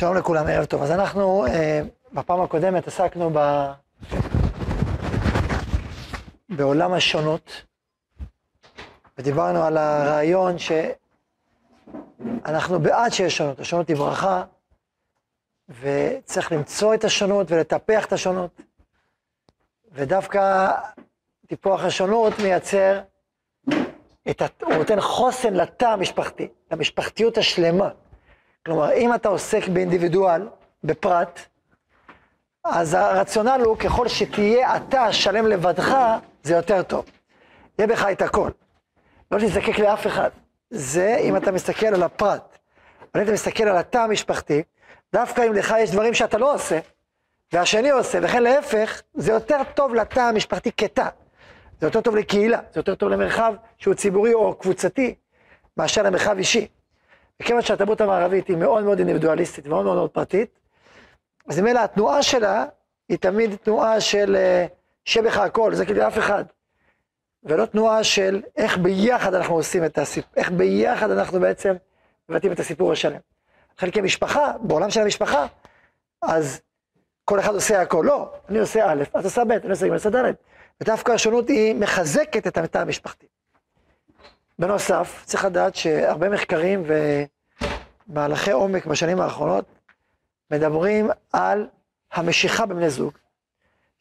שלום לכולם, ערב טוב. אז אנחנו אה, בפעם הקודמת עסקנו ב... בעולם השונות, ודיברנו על הרעיון שאנחנו בעד שיש שונות, השונות היא ברכה, וצריך למצוא את השונות ולטפח את השונות, ודווקא טיפוח השונות מייצר את. הוא נותן חוסן לתא המשפחתי, למשפחתיות השלמה. כלומר, אם אתה עוסק באינדיבידואל, בפרט, אז הרציונל הוא ככל שתהיה אתה שלם לבדך, זה יותר טוב. יהיה בך את הכל. לא תזדקק לאף אחד. זה אם אתה מסתכל על הפרט. אבל אם אתה מסתכל על התא המשפחתי, דווקא אם לך יש דברים שאתה לא עושה, והשני עושה, וכן להפך, זה יותר טוב לתא המשפחתי כתא. זה יותר טוב לקהילה, זה יותר טוב למרחב שהוא ציבורי או קבוצתי, מאשר למרחב אישי. וכיוון שהתרבות המערבית היא מאוד מאוד אינדיבידואליסטית ומאוד מאוד מאוד פרטית, אז ממילא התנועה שלה היא תמיד תנועה של אה, שבך הכל, זה כאילו אף אחד. ולא תנועה של איך ביחד אנחנו עושים את הסיפור, איך ביחד אנחנו בעצם מבטאים את הסיפור השלם. חלקי משפחה, בעולם של המשפחה, אז כל אחד עושה הכל. לא, אני עושה א', אתה עושה ב', אני עושה ג', אני עושה ד'. ודווקא השונות היא מחזקת את המתא המשפחתי. בנוסף, צריך לדעת שהרבה מחקרים ומהלכי עומק בשנים האחרונות מדברים על המשיכה בבני זוג.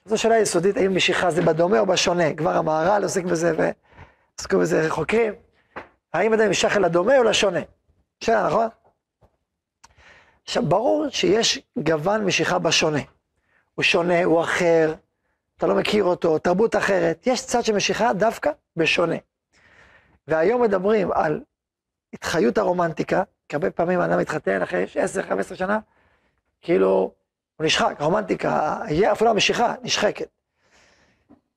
זו שאלה יסודית, האם משיכה זה בדומה או בשונה? כבר המהר"ל עוסק בזה ועסקו בזה חוקרים. האם אדם נמשך אל הדומה או לשונה? שאלה, נכון? עכשיו, ברור שיש גוון משיכה בשונה. הוא שונה, הוא אחר, אתה לא מכיר אותו, תרבות אחרת. יש צד של משיכה דווקא בשונה. והיום מדברים על התחיות הרומנטיקה, כי הרבה פעמים אדם מתחתן אחרי 10-15 שנה, כאילו, הוא נשחק, הרומנטיקה, אפילו המשיכה נשחקת.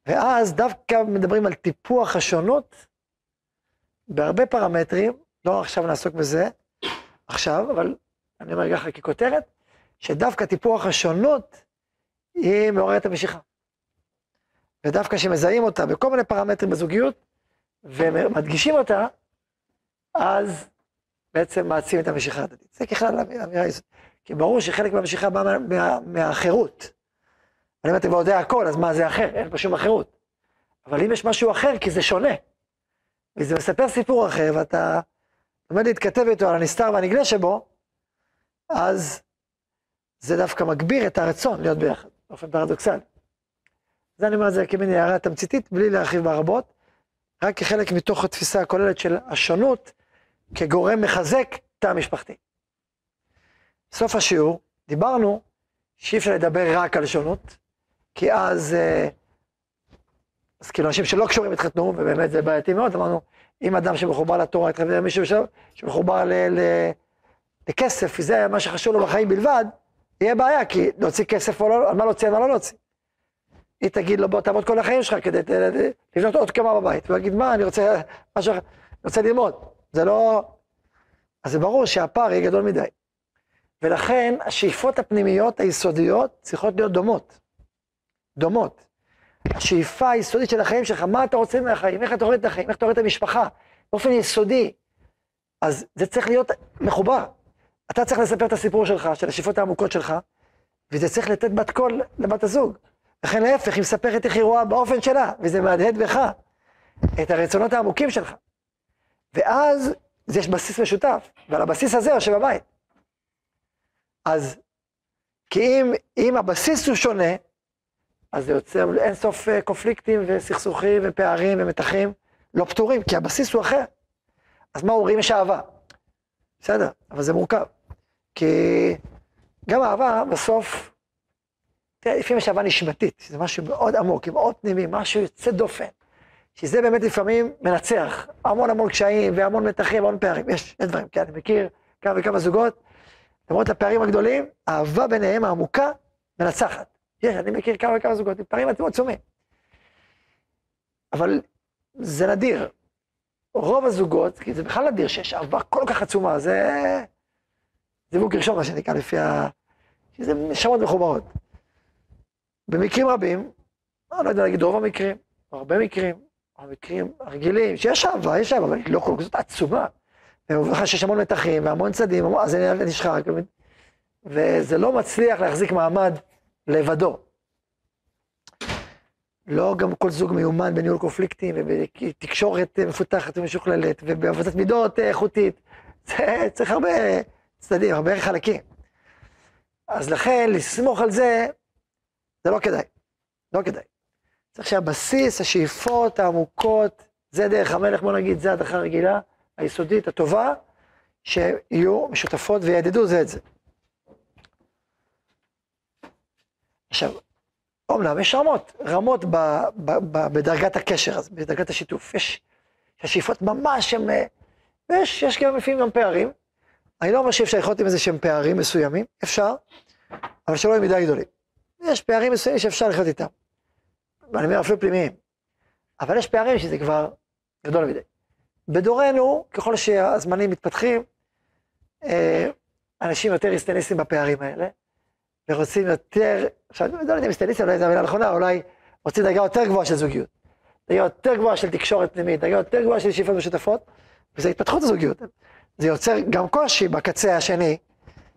ואז דווקא מדברים על טיפוח השונות בהרבה פרמטרים, לא עכשיו נעסוק בזה עכשיו, אבל אני אומר ככה ככותרת, שדווקא טיפוח השונות היא מעוררת המשיכה. ודווקא כשמזהים אותה בכל מיני פרמטרים בזוגיות, ומדגישים אותה, אז בעצם מעצים את המשיכה הדתית. זה ככלל אמירה יסודית. כי ברור שחלק מהמשיכה בא מה, מה, מהחירות. אבל אם אתה כבר יודע הכל, אז מה זה אחר? אין פה שום אחרות. אבל אם יש משהו אחר, כי זה שונה, וזה מספר סיפור אחר, ואתה לומד להתכתב איתו על הנסתר והנגלה שבו, אז זה דווקא מגביר את הרצון להיות ביחד, באופן פרדוקסלי. זה אני אומר את זה כמין הערה תמציתית, בלי להרחיב בה רבות, רק כחלק מתוך התפיסה הכוללת של השונות כגורם מחזק תא משפחתי. סוף השיעור דיברנו שאי אפשר לדבר רק על שונות, כי אז, אה, אז כאילו אנשים שלא קשורים התחתנו, ובאמת זה בעייתי מאוד, אמרנו, אם אדם שמחובר לתורה התחתן עם מישהו שמחובר ל, ל, לכסף, וזה מה שחשוב לו בחיים בלבד, יהיה בעיה, כי להוציא כסף או לא, על מה להוציא, על מה לא להוציא. היא תגיד לו, בוא תעבוד כל החיים שלך כדי לבנות עוד כמה בבית. הוא יגיד, מה, אני רוצה, משהו, אני רוצה ללמוד. זה לא... אז זה ברור שהפער יהיה גדול מדי. ולכן השאיפות הפנימיות היסודיות צריכות להיות דומות. דומות. השאיפה היסודית של החיים שלך, מה אתה רוצה מהחיים, איך אתה רואה את החיים, איך אתה רואה את המשפחה, באופן יסודי. אז זה צריך להיות מחובר. אתה צריך לספר את הסיפור שלך, של השאיפות העמוקות שלך, וזה צריך לתת בת קול לבת הזוג. לכן להפך, היא מספרת איך היא רואה באופן שלה, וזה מהדהד בך את הרצונות העמוקים שלך. ואז יש בסיס משותף, ועל הבסיס הזה יושב הבית. אז, כי אם, אם הבסיס הוא שונה, אז זה יוצר אין סוף אה, קונפליקטים וסכסוכים ופערים ומתחים לא פתורים, כי הבסיס הוא אחר. אז מה אומרים? יש אהבה. בסדר, אבל זה מורכב. כי גם אהבה בסוף תראה, לפעמים יש אהבה נשמתית, שזה משהו מאוד עמוק, מאוד פנימי, משהו יוצא דופן. שזה באמת לפעמים מנצח, המון המון קשיים והמון מתחים, המון פערים. יש, יש דברים, כן, אני מכיר כמה וכמה זוגות, למרות הפערים הגדולים, האהבה ביניהם העמוקה מנצחת. יש, אני מכיר כמה וכמה זוגות עם פערים עצומים. אבל זה נדיר. רוב הזוגות, כי זה בכלל נדיר שיש אהבה כל כך עצומה, זה זיווג ראשון, מה שנקרא, לפי ה... שזה נשמות מחוברות. במקרים רבים, אני לא יודע להגיד רוב המקרים, הרבה מקרים, המקרים הרגילים, שיש אהבה, יש אהבה, אבל היא לא כל כך עצומה. ואומר לך שיש המון מתחים והמון צדים, אז זה נשחק. וזה לא מצליח להחזיק מעמד לבדו. לא גם כל זוג מיומן בניהול קונפליקטים ובתקשורת מפותחת ומשוכללת ובעבודת מידות איכותית. זה צריך הרבה צדדים, הרבה חלקים. אז לכן, לסמוך על זה, זה לא כדאי. לא כדאי. צריך שהבסיס, השאיפות העמוקות, זה דרך המלך, בוא נגיד, זה הדרכה הרגילה, היסודית, הטובה, שיהיו משותפות ויעדדו זה את זה. עכשיו, אומנם יש רמות, רמות ב, ב, ב, בדרגת הקשר, אז בדרגת השיתוף. יש השאיפות ממש הם, ויש יש גם לפעמים גם פערים. אני לא אומר שאפשר לחיות עם איזה שהם פערים מסוימים, אפשר, אבל שלא יהיו מדי גדולים. יש פערים מסוימים שאפשר לחיות איתם. ואני אומר אפילו פנימיים. אבל יש פערים שזה כבר גדול מדי. בדורנו, ככל שהזמנים מתפתחים, אה, אנשים יותר היסטניסטים בפערים האלה, ורוצים יותר, עכשיו, אני לא יודע אם היסטניסטים, אולי זו המילה הנכונה, אולי רוצים דרגה יותר גבוהה של זוגיות. דרגה יותר גבוהה של תקשורת פנימית, דרגה יותר גבוהה של שאיפות משותפות, וזה התפתחות הזוגיות. זה יוצר גם קושי בקצה השני,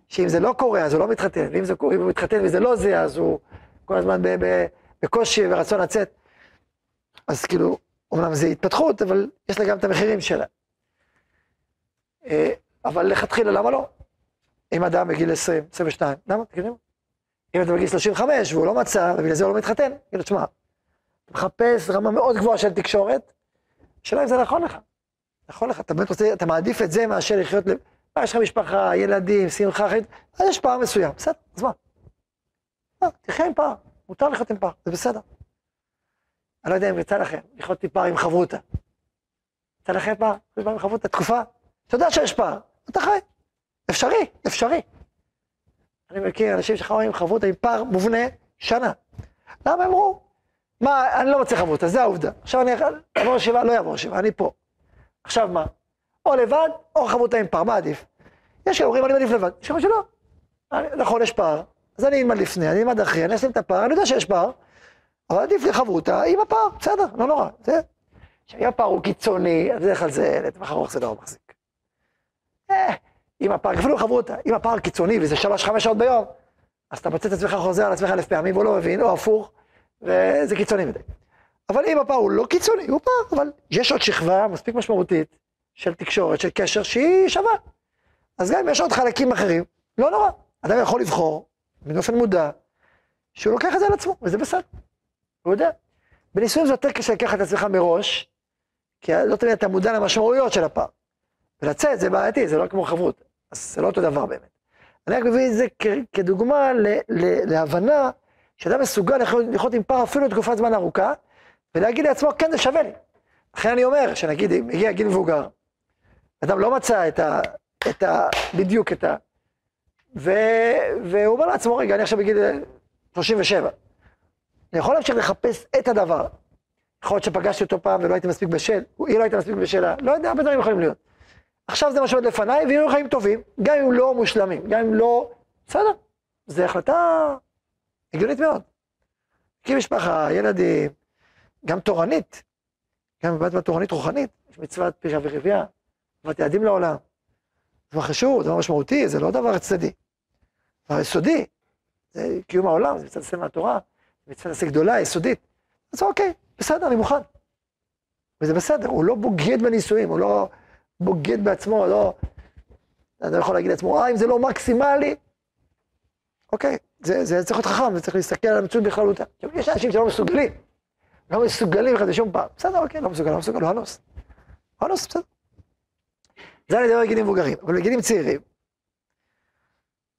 שאם זה לא קורה, אז הוא לא מתחתן, ואם זה, אם הוא מתחתן וזה לא זה, אז הוא כל הזמן בקושי ורצון לצאת. אז כאילו, אומנם זה התפתחות, אבל יש לה גם את המחירים שלה. אה, אבל לכתחילה, למה לא? אם אדם בגיל 20, 22, למה? תגידו. אם אתה בגיל 35 והוא לא מצא, ובגלל זה הוא לא מתחתן, כאילו, תשמע, אתה מחפש רמה מאוד גבוהה של תקשורת, השאלה אם זה נכון לך. נכון לך, אתה באמת רוצה, אתה מעדיף את זה מאשר לחיות, יש לך משפחה, ילדים, שמחה, חיים, אז יש פער מסוים, בסדר, אז מה? מה, תחיה עם פער, מותר לחיות עם פער, זה בסדר. אני לא יודע אם יצא לכם לחיות עם פער עם חברותה. יצא לכם פער, פער עם חברותה, תקופה, אתה יודע שיש פער, אתה חי. אפשרי, אפשרי. אני מכיר אנשים שחיים עם חברותה עם פער מובנה שנה. למה אמרו? מה, אני לא רוצה חברותה, זה העובדה. עכשיו אני אעבור שבעה, לא אעבור שבעה, אני פה. עכשיו מה? או לבד, או חברותה עם פער, מה עדיף? יש כאלה אומרים, אני מעדיף לבד. יש כאלה שלא. נכון, יש פער, אז אני אלמד לפני, אני אלמד אחרי, אני אשים את הפער, אני יודע שיש פער, אבל עדיף לי חברותה עם הפער, בסדר, לא נורא. זה... כשהיה פער הוא קיצוני, אז בדרך כלל זה, לטווח ארוך זה לא מחזיק. אה, אם הפער, אפילו חברותה, אם הפער קיצוני וזה שלוש-חמש שעות ביום, אז אתה מוצא את עצמך חוזר על עצמך אלף פעמים, והוא לא מבין, או הפוך, וזה קיצוני מדי. אבל אם הפער הוא לא קיצוני, הוא פער, אבל יש עוד שכבה מספיק משמעותית של תקשורת, של קשר, שהיא שווה. אז גם אם יש עוד חלקים אחרים, לא נורא. אדם יכול לבחור, באופן מודע, שהוא לוקח את זה על עצמו, וזה בסדר. הוא יודע. בנישואים זה יותר קשה לקחת את עצמך מראש, כי לא תמיד אתה מודע למשמעויות של הפער. ולצאת זה בעייתי, זה לא כמו חברות, אז זה לא אותו דבר באמת. אני רק מביא את זה כדוגמה להבנה שאדם מסוגל לחיות עם פער אפילו לתקופת זמן ארוכה, ולהגיד לעצמו, כן, זה שווה לי. לכן אני אומר, שנגיד, אם הגיע גיל מבוגר, אדם לא מצא את ה... את ה בדיוק את ה... ו, והוא אומר לעצמו, רגע, אני עכשיו בגיל 37. אני יכול להמשיך לחפש את הדבר. יכול להיות שפגשתי אותו פעם ולא הייתי מספיק בשל, היא לא הייתה מספיק בשלה, לא יודע, הרבה דברים יכולים להיות. עכשיו זה מה שעוד לפניי, ויהיו חיים טובים, גם אם לא מושלמים, גם אם לא... בסדר, זו החלטה הגיונית מאוד. כי משפחה, ילדים, גם תורנית, גם בבת תורנית רוחנית, יש מצוות פשע ורבייה, מצוות יעדים לעולם. זה דבר חשוב, זה דבר משמעותי, זה לא דבר צדדי. זה דבר יסודי, זה קיום העולם, זה עשה מהתורה, זה מצוות עשה גדולה, יסודית. אז אוקיי, בסדר, אני מוכן. וזה בסדר, הוא לא בוגד בנישואים, הוא לא בוגד בעצמו, לא... אתה יכול להגיד לעצמו, אה, אם זה לא מקסימלי, אוקיי, זה, זה צריך להיות חכם, זה צריך להסתכל על המציאות בכללותה. יש אנשים שלא מסוגלים, לא מסוגלים לך בשום פעם. בסדר, אוקיי, לא מסוגל, לא מסוגל, לא אנוס. לא אנוס, בסדר. זה על גילים מבוגרים, אבל בגילים צעירים,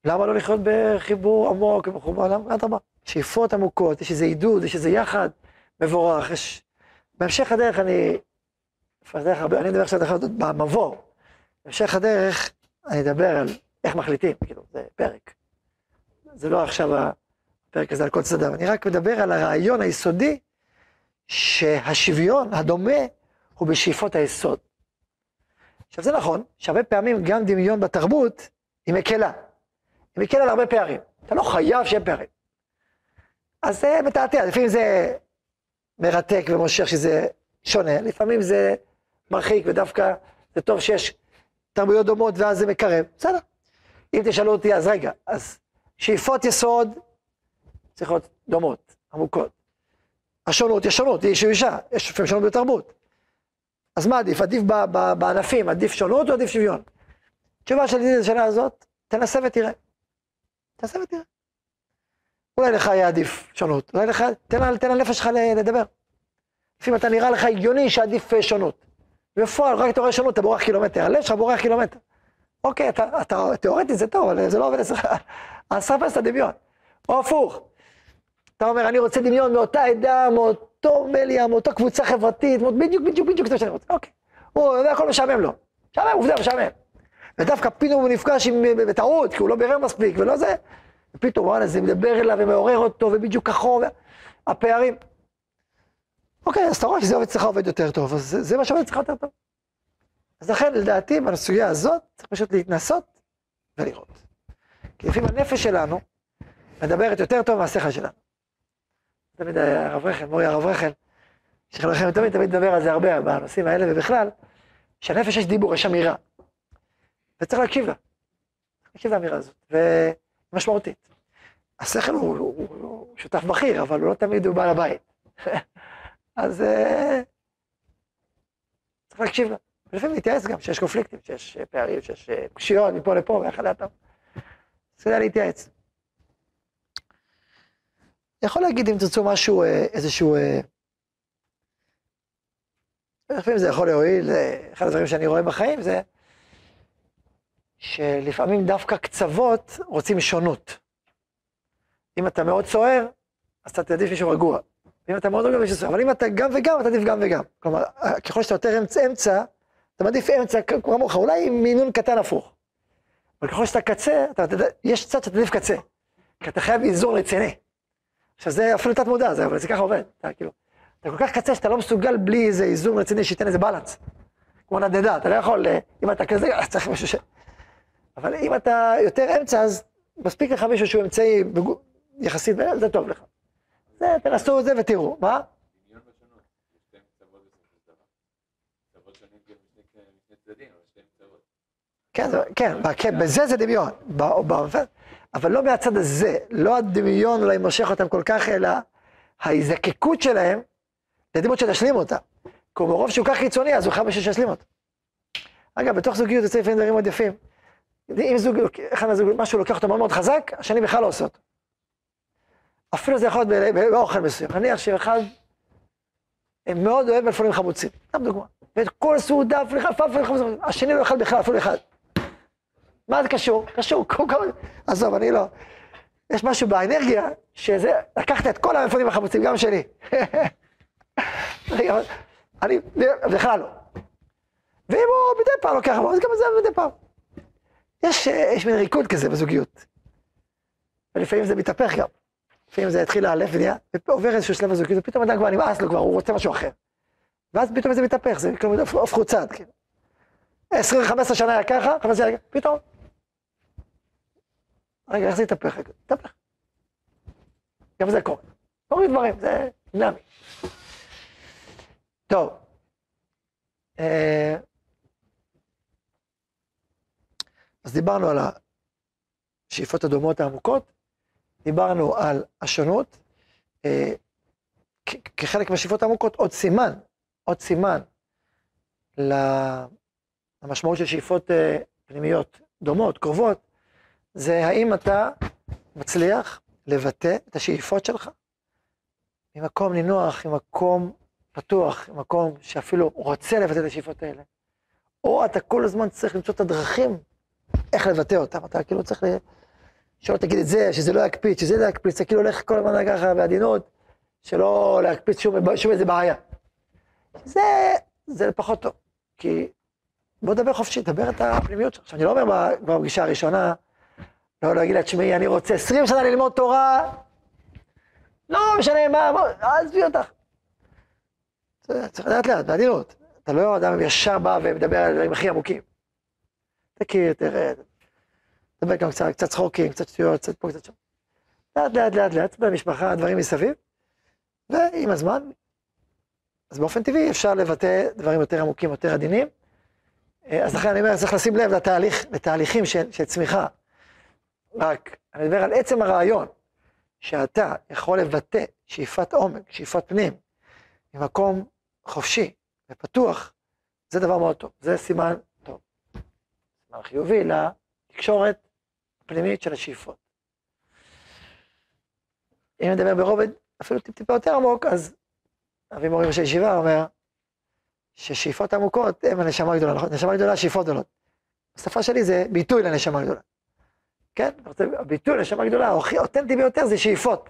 למה לא לחיות בחיבור עמוק, מחובר, למה? אדרבה. שאיפות עמוקות, יש איזה עידוד, יש איזה יחד מבורך, יש... בהמשך הדרך אני... הדרך הרבה, אני מדבר עכשיו דרך במבוא. בהמשך הדרך אני אדבר על איך מחליטים, כאילו, זה פרק. זה לא עכשיו הפרק הזה על כל צדדיו, אני רק מדבר על הרעיון היסודי שהשוויון הדומה הוא בשאיפות היסוד. עכשיו זה נכון שהרבה פעמים גם דמיון בתרבות היא מקלה. היא מקלה על הרבה פערים. אתה לא חייב שיהיה פערים. אז זה מתעתע, לפעמים זה מרתק ומושך שזה שונה, לפעמים זה מרחיק ודווקא זה טוב שיש תרבויות דומות ואז זה מקרב, בסדר. אם תשאלו אותי, אז רגע, אז שאיפות יסוד צריכות דומות, עמוקות. השונות, יש שונות, יש אישה, יש לפעמים שונות בתרבות. אז מה עדיף? עדיף בענפים, עדיף שונות או עדיף שוויון? תשובה שלי לשאלה הזאת, תנסה ותראה. תנסה ותראה. אולי לך יהיה עדיף שונות, אולי לך, תן, תן לנפש שלך לדבר. לפעמים אתה נראה לך הגיוני שעדיף אה, שונות. בפועל, רק אתה רואה שונות, אתה בורח קילומטר, הלב שלך בורח קילומטר. אוקיי, אתה, אתה תיאורטית זה טוב, אבל זה לא עובד אצלך. אז תחפש את הדמיון. או הפוך, אתה אומר, אני רוצה דמיון מאותה עדה, מאותו מליה, מאותה קבוצה חברתית, בדיוק, בדיוק, בדיוק זה מה שאני רוצה. אוקיי. הוא יודע, הכל משעמם לו. משעמם, עובדה, משעמם. ודווקא פתאום הוא נפגש עם, בטעות, כי הוא לא בירר מספיק, ולא זה. ופתאום, וואלה, זה מדבר אליו ומעורר אותו, ובדיוק כחור, הפערים. אוקיי, אז אתה רואה שזה עובד אצלך עובד יותר טוב, אז זה, מה שעובד אצלך יותר טוב. אז לכן, לדעתי, בסוגיה הזאת, צריך פשוט להתנסות ולראות. כי לפעמים הנפש שלנו מדברת יותר טוב מהשכל שלנו. תמיד הרב רחל, מורי הרב רחל, שכם לכם תמיד תמיד מדבר על זה הרבה בנושאים האלה, ובכלל, שהנפש יש דיבור, יש אמירה. וצריך להקשיב לה. להקשיב לאמירה הזאת, ומשמעותית. השכל הוא, הוא, הוא, הוא שותף בכיר, אבל הוא לא תמיד הוא בעל הבית. אז אה, צריך להקשיב לה. ולפעמים להתייעץ גם, שיש קונפליקטים, שיש פערים, שיש אה, קשיות מפה לפה, ואיך לדעת. אז כדאי להתייעץ. יכול להגיד אם תרצו משהו, אה, איזשהו... אה, לפעמים זה יכול להועיל, אחד הדברים שאני רואה בחיים זה שלפעמים דווקא קצוות רוצים שונות. אם אתה מאוד סוער, אז אתה תעדיף מישהו רגוע. אם אתה מאוד רגוע, מישהו סוער. אבל אם אתה גם וגם, אתה עדיף גם וגם. כלומר, ככל שאתה יותר אמצע, אמצע אתה מעדיף אמצע כמוך, אולי מינון קטן הפוך. אבל ככל שאתה קצה, אתה, יש צד שאתה עדיף קצה. כי אתה חייב איזון רציני. עכשיו זה אפילו תת מודע, זה, אבל זה ככה עובד. אתה כאילו, אתה כל כך קצה שאתה לא מסוגל בלי איזה איזון רציני שייתן איזה בלנס. כמו נדדה, אתה לא יכול, אה, אם אתה כזה, אז צריך מישהו ש... אבל אם אתה יותר אמצע, אז מספיק לך מישהו שהוא אמצעי יחסית, זה טוב לך. זה, תנסו את זה ותראו. מה? כן, כן, כן, בזה זה דמיון. אבל לא מהצד הזה, לא הדמיון אולי מושך אותם כל כך, אלא ההזקקות שלהם לדמות שתשלים אותה. כי מרוב שהוא כך קיצוני, אז הוא חייב בשביל שישלים אותו. אגב, בתוך זוגיות יוצא לפעמים דברים מאוד יפים. אם זוג, אחד מהזוג, משהו לוקח אותו מאוד מאוד חזק, השני בכלל לא עושה אותו. אפילו זה יכול להיות באוכל מסוים. נניח שאחד מאוד אוהב מלפונים חמוצים, סתם דוגמה. ואת כל סעודה, פלפל חמוצים, השני לא אכל בכלל, אפילו אחד. מה זה קשור? קשור, עזוב, אני לא. יש משהו באנרגיה, שזה, לקחת את כל המפונים החמוצים, גם שלי. אני, בכלל לא. ואם הוא מדי פעם לוקח, אז גם זה מדי פעם. יש, יש מין ריקוד כזה בזוגיות. ולפעמים זה מתהפך גם. לפעמים זה יתחיל לאלף ונהיה, ועובר איזשהו שלב בזוגיות, ופתאום אדם כבר נמאס לו כבר, הוא רוצה משהו אחר. ואז פתאום זה מתהפך, זה כאילו הופכו צד, כאילו. 20-15 שנה היה ככה, 15 שנה היה ככה, פתאום רגע, איך זה יתהפך? יתהפך. גם זה קורה. קורים דברים, זה דינמי. טוב. אה, אז דיברנו על השאיפות הדומות העמוקות, דיברנו על השונות. אה, כחלק מהשאיפות העמוקות, עוד סימן, עוד סימן למשמעות של שאיפות אה, פנימיות דומות, קרובות, זה האם אתה מצליח לבטא את השאיפות שלך ממקום נינוח, ממקום פתוח, ממקום שאפילו רוצה לבטא את השאיפות האלה. או אתה כל הזמן צריך למצוא את הדרכים איך לבטא אותם. אתה כאילו צריך ל... שלא תגיד את זה, שזה לא יקפיץ, שזה לא יקפיץ, אתה כאילו הולך כל הזמן ככה בעדינות, שלא להקפיץ שום, שום איזה בעיה. זה, זה פחות טוב, כי בוא נדבר חופשי, דבר את הפנימיות שלך. עכשיו, אני לא אומר בפגישה הראשונה, לא להגיד לה, תשמעי, אני רוצה 20 שנה ללמוד תורה, לא משנה מה, עזבי אותך. צריך לדעת לאט, בעדינות. אתה לא אדם ישר בא ומדבר על הדברים הכי עמוקים. תכיר, תרד. תדבר גם קצת, קצת צחוקים, קצת שטויות, קצת פה, קצת שם. לאט, לאט, לאט, לאט, במשפחה, דברים מסביב, ועם הזמן, אז באופן טבעי אפשר לבטא דברים יותר עמוקים, יותר עדינים. אז לכן אני אומר, צריך לשים לב לתהליך, לתהליכים של, של צמיחה. רק, אני מדבר על עצם הרעיון, שאתה יכול לבטא שאיפת עומק, שאיפת פנים, ממקום חופשי ופתוח, זה דבר מאוד טוב, זה סימן טוב. סימן חיובי לתקשורת הפנימית של השאיפות. אם נדבר ברובד אפילו טיפ טיפה יותר עמוק, אז אבי מורי ראשי ישיבה אומר ששאיפות עמוקות הן הנשמה הגדולה, נכון? נשמה גדולה, שאיפות גדולות. השפה שלי זה ביטוי לנשמה גדולה. כן? הביטוי לנשמה גדולה, הכי אותנטי ביותר זה שאיפות.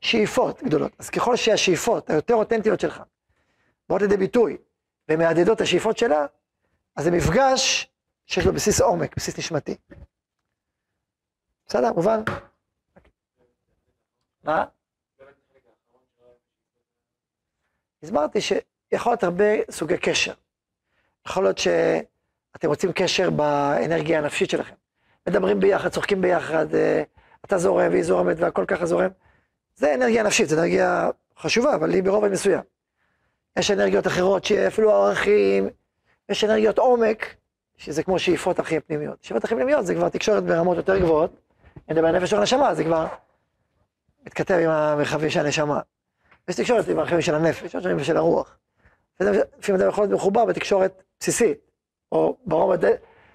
שאיפות גדולות. אז ככל שהשאיפות היותר אותנטיות שלך באות לידי ביטוי ומהדהדות השאיפות שלה, אז זה מפגש שיש לו בסיס עומק, בסיס נשמתי. בסדר, מובן? מה? הסברתי שיכול להיות הרבה סוגי קשר. יכול להיות שאתם רוצים קשר באנרגיה הנפשית שלכם. מדברים ביחד, צוחקים ביחד, אה, אתה זורם והיא זורמת והכל ככה זורם. זה אנרגיה נפשית, זו אנרגיה חשובה, אבל היא ברובד מסוים. יש אנרגיות אחרות שאפילו הערכים, יש אנרגיות עומק, שזה כמו שאיפות הכי פנימיות. שאיפות הכי פנימיות זה כבר תקשורת ברמות יותר גבוהות, אני מדבר על נפש או נשמה, זה כבר מתכתב עם המרחבים של הנשמה. יש תקשורת עם המרחבים של הנפש, יש תקשורת של הרוח. לפעמים אדם יכול להיות מחובר בתקשורת בסיסית, או ברובד,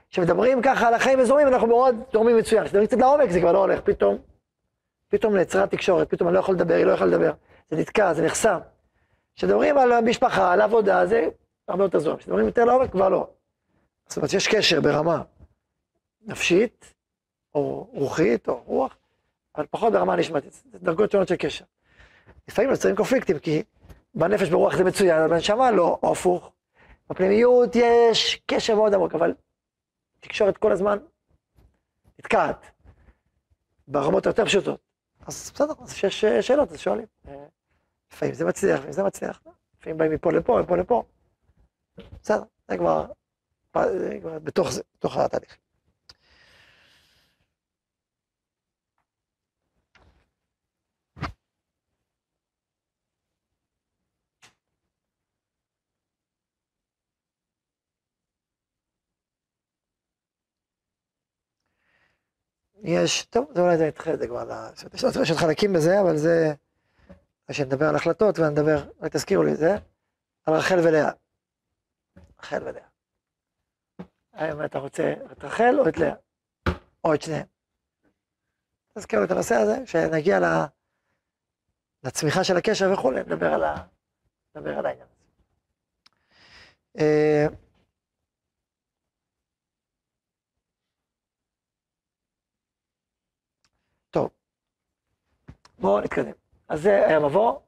כשמדברים ככה על החיים וזורמים, אנחנו מאוד זורמים מצוין. כשמדברים קצת לעומק זה כבר לא הולך, פתאום, פתאום נעצרה תקשורת, פתאום אני לא יכול לדבר, היא לא יכולה לדבר. זה נתקע, זה נחסם. כשמדברים על המשפחה, על העבודה, זה הרבה יותר זורם. כשמדברים יותר לעומק, כבר לא. זאת אומרת, יש קשר ברמה נפשית, או רוחית, או רוח, אבל פחות ברמה נשמתית. זה דרגות שונות של קשר. לפעמים נוצרים קונפליקטים, כי בנפש ברוח זה מצוין, אבל בנשמה לא, או הפוך. בפנימיות יש קשר מאוד עמוק, אבל תקשורת כל הזמן נתקעת ברמות היותר פשוטות. אז בסדר, אז כשיש שאלות, אז שואלים. לפעמים זה מצליח, לפעמים זה מצליח. לפעמים באים מפה לפה, מפה לפה. בסדר, זה כבר בתוך זה, בתוך התהליך. יש, טוב, זה אולי זה נדחה, זה כבר, יש עוד חלקים בזה, אבל זה, כשנדבר על החלטות ונדבר, רק תזכירו לי את זה, על רחל ולאה. רחל ולאה. האם אתה רוצה את רחל או את לאה? או את שניהם. תזכירו את הנושא הזה, כשנגיע לצמיחה של הקשר וכולי, נדבר על, ה... נדבר על העניין הזה. בואו נתקדם. אז זה היה מבוא,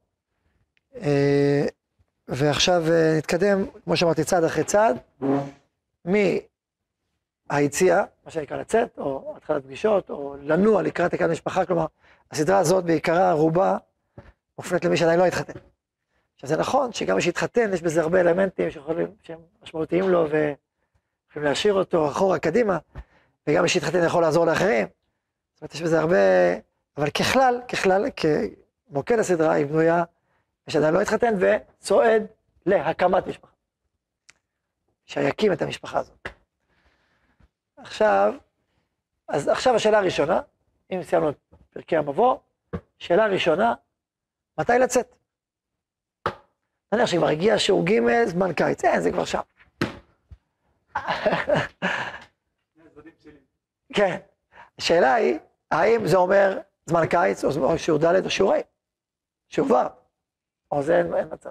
אה, ועכשיו אה, נתקדם, כמו שאמרתי, צעד אחרי צעד, מהיציאה, מה שנקרא לצאת, או התחלת פגישות, או לנוע לקראת הקמת משפחה, כלומר, הסדרה הזאת בעיקרה, רובה, מופנית למי שעדיין לא התחתן. עכשיו זה נכון שגם מי שהתחתן, יש בזה הרבה אלמנטים שיכולים, שהם משמעותיים לו ויכולים להשאיר אותו אחורה, קדימה, וגם מי שהתחתן יכול לעזור לאחרים. זאת אומרת, יש בזה הרבה, אבל ככלל, ככלל, כמוקד הסדרה היא בנויה, מי שעדיין לא התחתן וצועד להקמת משפחה. שיקים את המשפחה הזאת. עכשיו, אז עכשיו השאלה הראשונה, אם סיימנו את פרקי המבוא, שאלה ראשונה, מתי לצאת? נניח שכבר הגיע שיעור ג' זמן קיץ, אין, זה כבר שם. כן, השאלה היא, האם זה אומר זמן קיץ, או שיעור ד' או שיעור ה', שיעור ו', או זה אין, אין מצב.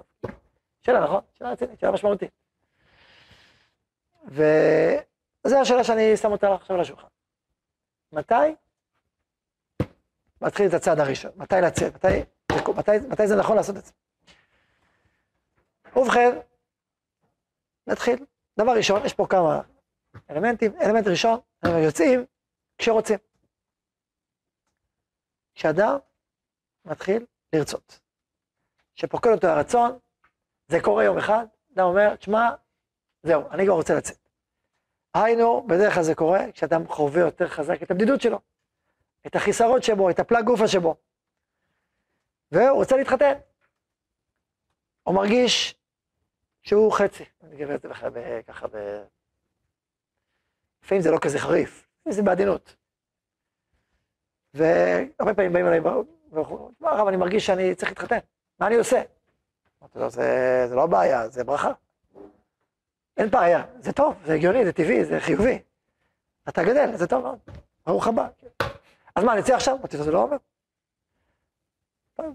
שאלה, נכון? שאלה רצינית, שאלה משמעותית. וזו השאלה שאני שם אותה עכשיו על השולחן. מתי מתחיל את הצעד הראשון? מתי לצאת? מתי, מתי, מתי זה נכון לעשות את זה? ובכן, נתחיל. דבר ראשון, יש פה כמה אלמנטים. אלמנט ראשון, אנחנו יוצאים כשרוצים. כשאדם מתחיל לרצות. שפוקד אותו הרצון, זה קורה יום אחד, אדם אומר, תשמע, זהו, אני כבר רוצה לצאת. היינו, בדרך כלל זה קורה כשאדם חווה יותר חזק את הבדידות שלו, את החיסרות שבו, את הפלג גופה שבו. והוא רוצה להתחתן. הוא מרגיש שהוא חצי. אני אגיד את זה ככה ב... לפעמים זה לא כזה חריף, זה בעדינות. והרבה פעמים באים אליי, ואומרים, הרב, אני מרגיש שאני צריך להתחתן, מה אני עושה? אמרתי לו, זה, לא בעיה, זה ברכה. אין בעיה, זה טוב, זה הגיוני, זה טבעי, זה חיובי. אתה גדל, זה טוב מאוד, ברוך הבא. אז מה, נצא עכשיו? אמרתי לו, זה לא אומר.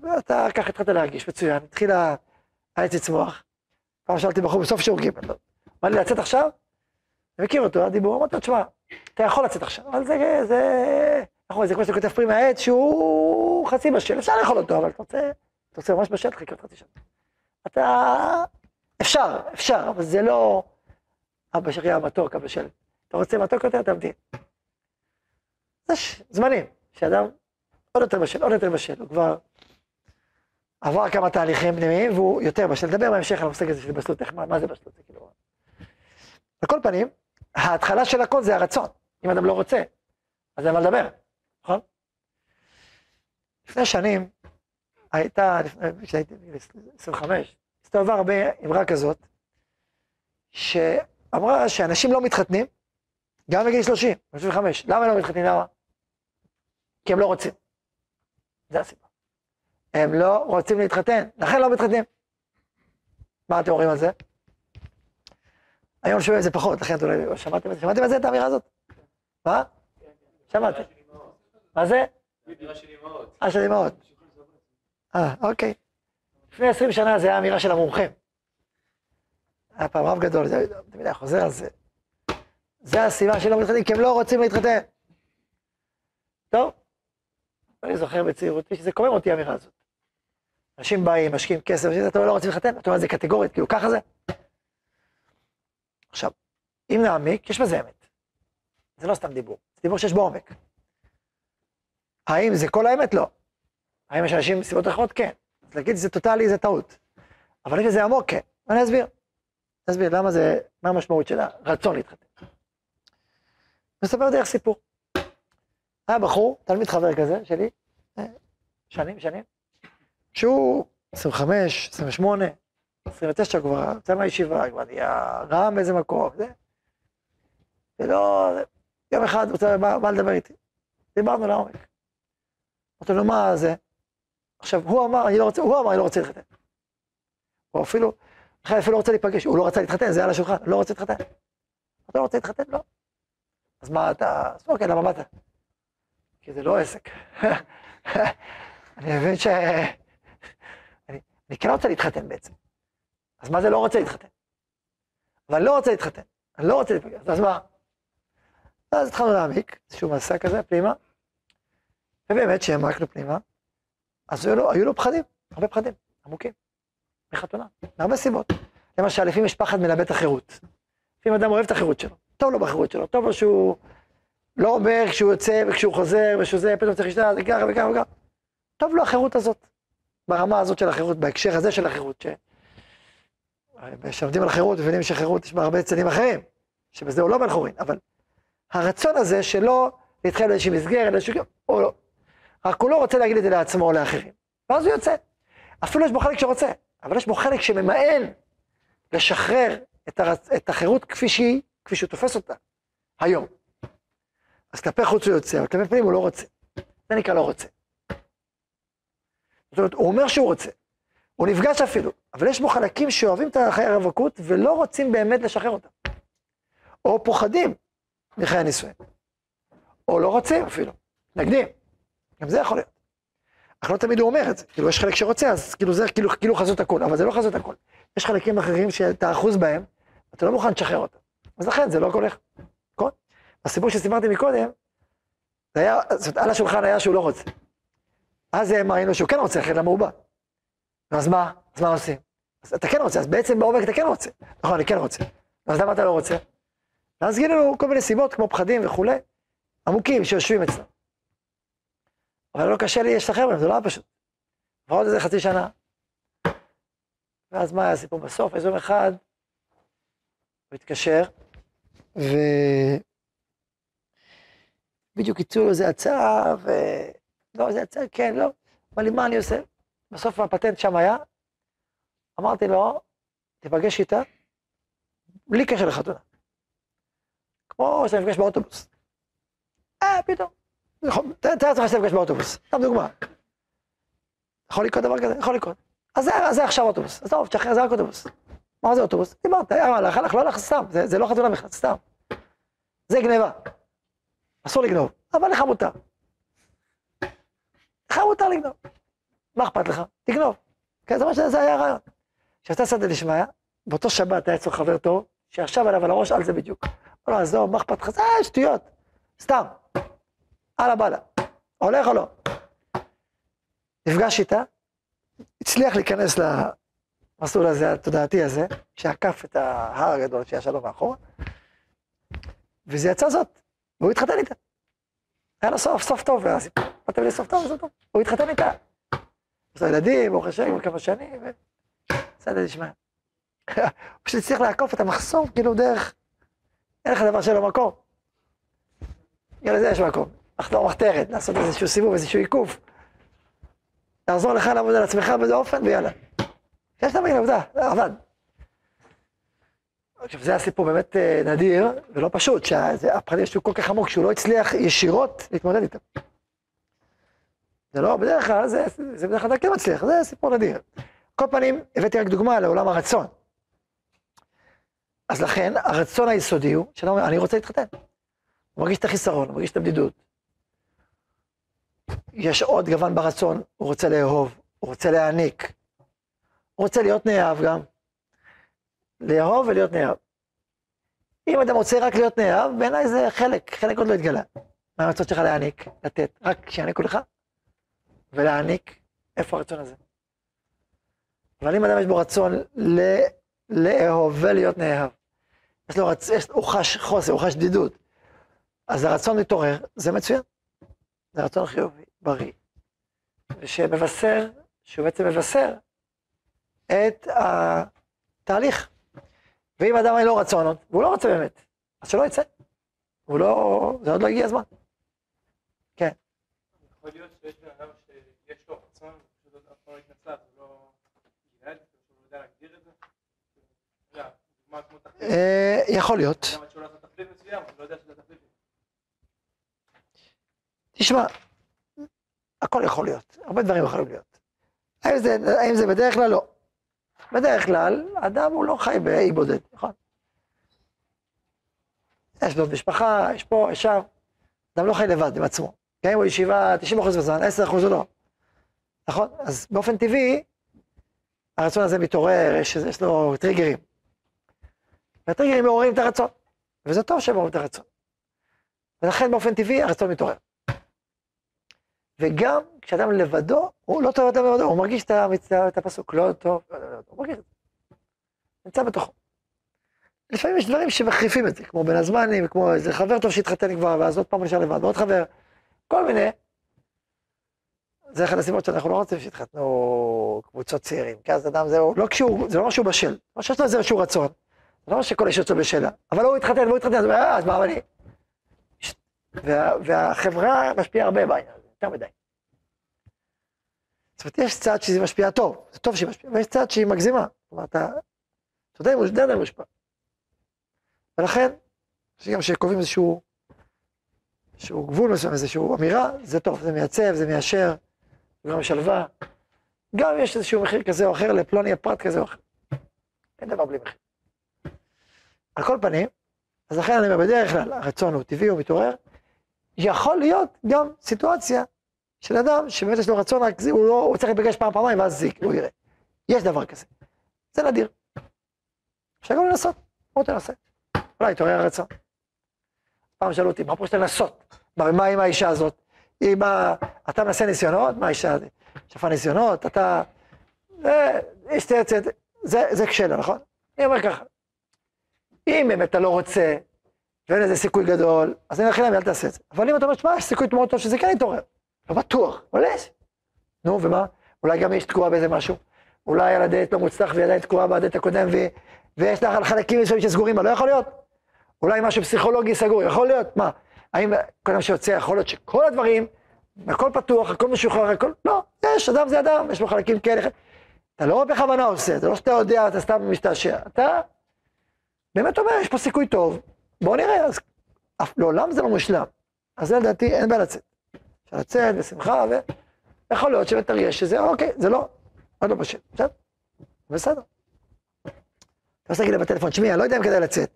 ואתה ככה התחלת להרגיש, מצוין, התחיל העץ לצמוח. פעם שאלתי בחור בסוף שיעור ג', אמר לי לצאת עכשיו? אני מכיר אותו, הדיבור, אמרתי לו, תשמע, אתה יכול לצאת עכשיו, אבל זה, זה, נכון, זה כמו שאתה כותב פרי מהעץ שהוא חצי בשל, אפשר לאכול אותו, אבל אתה רוצה, אתה רוצה ממש בשל, תחכה עוד חצי שנה. אתה, אפשר, אפשר, אבל זה לא אבא שלי המתוק, אבא שלי. אתה רוצה מתוק יותר, תמתין. יש זמנים, שאדם עוד יותר בשל, עוד יותר בשל, הוא כבר עבר כמה תהליכים פנימיים והוא יותר בשל. נדבר בהמשך על המושג הזה של בשלות, איך, מה, מה זה בשלות, זה כאילו... על כל פנים, ההתחלה של הכל זה הרצון. אם אדם לא רוצה, אז אין מה לדבר, נכון? לפני שנים, הייתה, כשהייתי בגיל 25, הסתובבה הרבה אמרה כזאת, שאמרה שאנשים לא מתחתנים, גם בגיל 30, 35. למה לא מתחתנים? למה? כי הם לא רוצים. זה הסיבה. הם לא רוצים להתחתן, לכן לא מתחתנים. מה אתם אומרים על זה? היום שומעים את זה פחות, לכן אתם לא שמעתם את זה? שמעתם את זה, את האמירה הזאת? מה? שמעתם. מה זה? אה, של אמהות. אה, אוקיי. לפני עשרים שנה זה היה אמירה של המומחים. היה פעם רב גדול, זה תמיד היה חוזר על זה. זה הסיבה שלא מתחתנים, כי הם לא רוצים להתחתן. טוב, אני זוכר בצעירותי שזה קומם אותי האמירה הזאת. אנשים באים, משקיעים כסף, אתם לא רוצים להתחתן, אתה אומר, זה קטגורית, כאילו ככה זה. עכשיו, אם נעמיק, יש בזה אמת. זה לא סתם דיבור, זה דיבור שיש בו עומק. האם זה כל האמת? לא. האם יש אנשים מסיבות אחרות? כן. אז להגיד שזה טוטאלי זה טעות. אבל יש לזה עמוק, כן. ואני אסביר. אני אסביר למה זה, מה המשמעות של הרצון להתחתן. נספר דרך סיפור. היה בחור, תלמיד חבר כזה שלי, אה, שנים, שנים, שהוא 25, 28, 29 כבר, יוצא מהישיבה, כבר נהיה רם באיזה מקום, זה. ולא, יום אחד הוא בא לדבר איתי. דיברנו לעומק. אמרתי לו, מה זה? עכשיו, הוא אמר, אני לא רוצה, הוא אמר, אני לא רוצה להתחתן. הוא אפילו, בכלל אפילו לא רוצה להיפגש, הוא לא רצה להתחתן, זה היה על השולחן, לא רוצה להתחתן. אתה לא רוצה להתחתן? לא. אז מה אתה, אז אוקיי, למה באת? כי זה לא עסק. אני מבין ש... אני, אני כן רוצה להתחתן בעצם. אז מה זה לא רוצה להתחתן? אבל אני לא רוצה להתחתן, אני לא רוצה להיפגש, אז מה? ואז התחלנו להעמיק, איזשהו מסע כזה פנימה, ובאמת כשהעמקנו פנימה, אז היו לו, היו לו פחדים, הרבה פחדים, עמוקים, מחתונה, מהרבה סיבות. למשל, לפעמים יש פחד מלאבד את החירות. לפעמים אדם אוהב את החירות שלו, טוב לו בחירות שלו, טוב לו שהוא לא אומר כשהוא יוצא וכשהוא חוזר וכשהוא זה, פתאום צריך להשתנה, זה ככה וככה וככה. טוב לו החירות הזאת, ברמה הזאת של החירות, בהקשר הזה של החירות, ש... כשעומדים על חירות, מבינים שחירות יש בה הרבה צדדים אחרים, שבזה הוא לא בן חורין, אבל הרצון הזה שלא להתחיל לאיזושהי מסגרת, לאיזשהו... או לא. רק הוא לא רוצה להגיד את זה לעצמו או לאחרים. ואז הוא יוצא. אפילו יש בו חלק שרוצה, אבל יש בו חלק שממאן לשחרר את, הרצ... את החירות כפי שהיא, כפי שהוא תופס אותה, היום. אז כלפי חוץ הוא יוצא, אבל כלפי פנים הוא לא רוצה. זה נקרא לא רוצה. זאת אומרת, הוא אומר שהוא רוצה. הוא נפגש אפילו, אבל יש בו חלקים שאוהבים את החיי הרווקות ולא רוצים באמת לשחרר אותם. או פוחדים מחיי הנישואין. או לא רוצים אפילו, נגדים. גם זה יכול להיות. אך לא תמיד הוא אומר את זה, כאילו יש חלק שרוצה, אז כאילו זה כאילו, כאילו חזות הכל, אבל זה לא חזות הכל. יש חלקים אחרים שאתה אחוז בהם, אתה לא מוכן לשחרר אותם. אז לכן זה לא הולך, נכון? הסיפור שסיפרתי מקודם, זה היה, זאת על השולחן היה שהוא לא רוצה. אז הם ראינו שהוא כן רוצה, אחרת למה הוא בא? אז מה? אז מה עושים? אז אתה כן רוצה, אז בעצם בעומק אתה כן רוצה. נכון, אני כן רוצה. אז למה אתה לא רוצה? ואז גילינו כל מיני סיבות, כמו פחדים וכולי, עמוקים שיושבים אצלנו. אבל לא קשה לי להשתחרר מהם, זה לא היה פשוט. ועוד איזה חצי שנה. ואז מה היה הסיפור בסוף? איזה יום אחד, הוא התקשר, ו... בדיוק הציעו לו איזה הצעה, ו... לא, איזה הצעה, כן, לא. אמר לי, מה אני עושה? בסוף הפטנט שם היה, אמרתי לו, תיפגש איתה, בלי קשר לחתונה. כמו שאתה נפגש באוטובוס. אה, פתאום, תאר לעצמך שאתה נפגש באוטובוס, סתם דוגמה. יכול לקרות דבר כזה? יכול לקרות. אז זה, אז עכשיו אוטובוס, עזוב, תשחרר, זה רק אוטובוס. מה זה אוטובוס? דיברת, אה, הלך, הלך, לא הלך, סתם, זה, לא חתונה בכלל, סתם. זה גניבה. אסור לגנוב, אבל לך מותר. לך מותר לגנוב. מה אכפת לך? תגנוב. כן, זה מה שזה היה הרעיון. כשאתה סעדה דשמיא, באותו שבת היה אצלו חבר טוב, שישב עליו על הראש על זה בדיוק. אמר לו, עזוב, מה אכפת לך? זה שטויות, סתם. הלאה בלה. הולך או לא? נפגש איתה, הצליח להיכנס למסלול הזה, התודעתי הזה, שעקף את ההר הגדול שישב לו מאחורה, וזה יצא זאת, והוא התחתן איתה. היה לו סוף, סוף טוב, והסיפור, לי סוף טוב, זה טוב. הוא התחתן איתה. יש לו ילדים, ברוך השם, כמה שנים, בסדר, תשמע. הוא פשוט הצליח לעקוף את המחסום, כאילו דרך, אין לך דבר שלא מקום. גם לזה יש מקום. לחתור מחתרת, לעשות איזשהו סיבוב, איזשהו עיקוף. לעזור לך לעבוד על עצמך באיזה אופן, ויאללה. יש דבר עובדה, זה עבד. עכשיו, זה הסיפור באמת אה, נדיר ולא פשוט, שהפחד יש כל כך עמוק, שהוא לא הצליח ישירות להתמודד איתם. זה לא, בדרך כלל, זה, זה בדרך כלל כן מצליח, זה סיפור נדיר. כל פנים, הבאתי רק דוגמה לעולם הרצון. אז לכן, הרצון היסודי הוא, שאתה אומר, אני רוצה להתחתן. הוא מרגיש את החיסרון, הוא מרגיש את הבדידות. יש עוד גוון ברצון, הוא רוצה לאהוב, הוא רוצה להעניק. הוא רוצה להיות נאהב גם. לאהוב ולהיות נאהב. אם אדם רוצה רק להיות נאהב, בעיניי זה חלק, חלק עוד לא התגלה. מה הרצון שלך להעניק, לתת, רק שיעניקו לך, ולהעניק, איפה הרצון הזה? אבל אם אדם יש בו רצון ל... לאהוב ולהיות נאהב, יש לו רצון, הוא חש חוסר, הוא חש בדידות, אז הרצון מתעורר, זה מצוין. זה רצון חיובי, בריא, ושמבשר, שהוא בעצם מבשר את התהליך. ואם אדם אין לו רצון, והוא לא רוצה באמת, אז שלא יצא. הוא לא, זה עוד לא הגיע הזמן. כן. יכול להיות שיש בן אדם שיש לו רצון, פשוט אף פעם לא התנצלה, הוא לא הוא לא יודע להגדיר את זה? אה, יכול להיות. תשמע, הכל יכול להיות, הרבה דברים יכולים להיות. האם זה, האם זה בדרך כלל? לא. בדרך כלל, אדם הוא לא חי באי בודד, נכון? יש לו משפחה, יש פה, יש שם. אדם לא חי לבד עם עצמו. גם אם הוא ישיבה 90% בזמן, 10% הוא לא. נכון? אז באופן טבעי, הרצון הזה מתעורר, יש, יש לו טריגרים. והטריגרים מעוררים את הרצון, וזה טוב שהם מעוררים את הרצון. ולכן באופן טבעי הרצון מתעורר. וגם כשאדם לבדו, הוא לא טוב אדם לבדו, הוא מרגיש את הפסוק, לא טוב, לא, לא, לא, הוא מרגיש את זה. נמצא בתוכו. לפעמים יש דברים שמחריפים את זה, כמו בין הזמנים, כמו איזה חבר טוב שהתחתן כבר, ואז עוד פעם הוא נשאר לבד, ועוד חבר, כל מיני. זה אחת הסיבות שאנחנו לא רוצים שיתחתנו קבוצות צעירים, כי אז אדם זהו, לא כשהוא, זה לא משהו בשל, מה שיש לו איזשהו רצון, זה לא שכל איש יוצא בשלה, אבל הוא התחתן והוא התחתן, אז אה, מה אני? והחברה משפיעה הרבה בעניין. יותר מדי. זאת אומרת, יש צד שזה משפיע טוב, זה טוב שהיא משפיעה, ויש צד שהיא מגזימה. כלומר, אתה, אתה יודע, הוא די מושפע. ולכן, גם כשקובעים איזשהו, איזשהו גבול מסוים, איזושהי אמירה, זה טוב, זה מייצב, זה מיישר, זה גם משלווה. גם יש איזשהו מחיר כזה או אחר לפלוני הפרט כזה או אחר. אין דבר בלי מחיר. על כל פנים, אז לכן אני אומר, בדרך כלל הרצון הוא טבעי, הוא מתעורר. יכול להיות גם סיטואציה של אדם שבאמת יש לו רצון, רק זה, הוא, לא, הוא צריך להיפגש פעם, פעמיים, ואז הוא יראה. יש דבר כזה. זה נדיר. אפשר גם לנסות, בוא תנסה. אולי יתעורר הרצון. פעם שאלו אותי, מה פה יש לנסות? מה עם האישה הזאת? עם ה... אתה מנסה ניסיונות? מה האישה הזאת? שפה ניסיונות? אתה... יש זה, זה, זה כשלה, נכון? אני אומר ככה, אם באמת אתה לא רוצה, ואין לזה סיכוי גדול, אז אני אליהם, אל תעשה את זה. אבל אם אתה אומר, שמע, יש סיכוי מאוד טוב שזה כן יתעורר. לא בטוח, אבל יש. נו, ומה? אולי גם יש תקועה באיזה משהו. אולי על הדלת לא מוצלח והיא עדיין תקועה בדלת הקודם, ו... ויש לך חלקים מסוימים שסגורים, לא יכול להיות? אולי משהו פסיכולוגי סגור, יכול להיות? מה? האם כל מה שיוצא, יכול להיות שכל הדברים, הכל פתוח, הכל משוחרר, הכל... לא, יש, אדם זה אדם, יש לו חלקים כאלה. אתה לא בכוונה עושה, זה לא שאתה יודע, אתה סתם משתעשע. אתה באמת אומר, יש פה סיכוי טוב, בוא נראה, אז לעולם זה לא מושלם. אז זה לדעתי, אין בעיה לצאת. אפשר לצאת בשמחה, ויכול להיות שבתרגיש שזה, אוקיי, זה לא, עוד לא בשל, בסדר, בסדר. אתה רוצה להגיד לה בטלפון, שמי, אני לא יודע אם כדאי לצאת.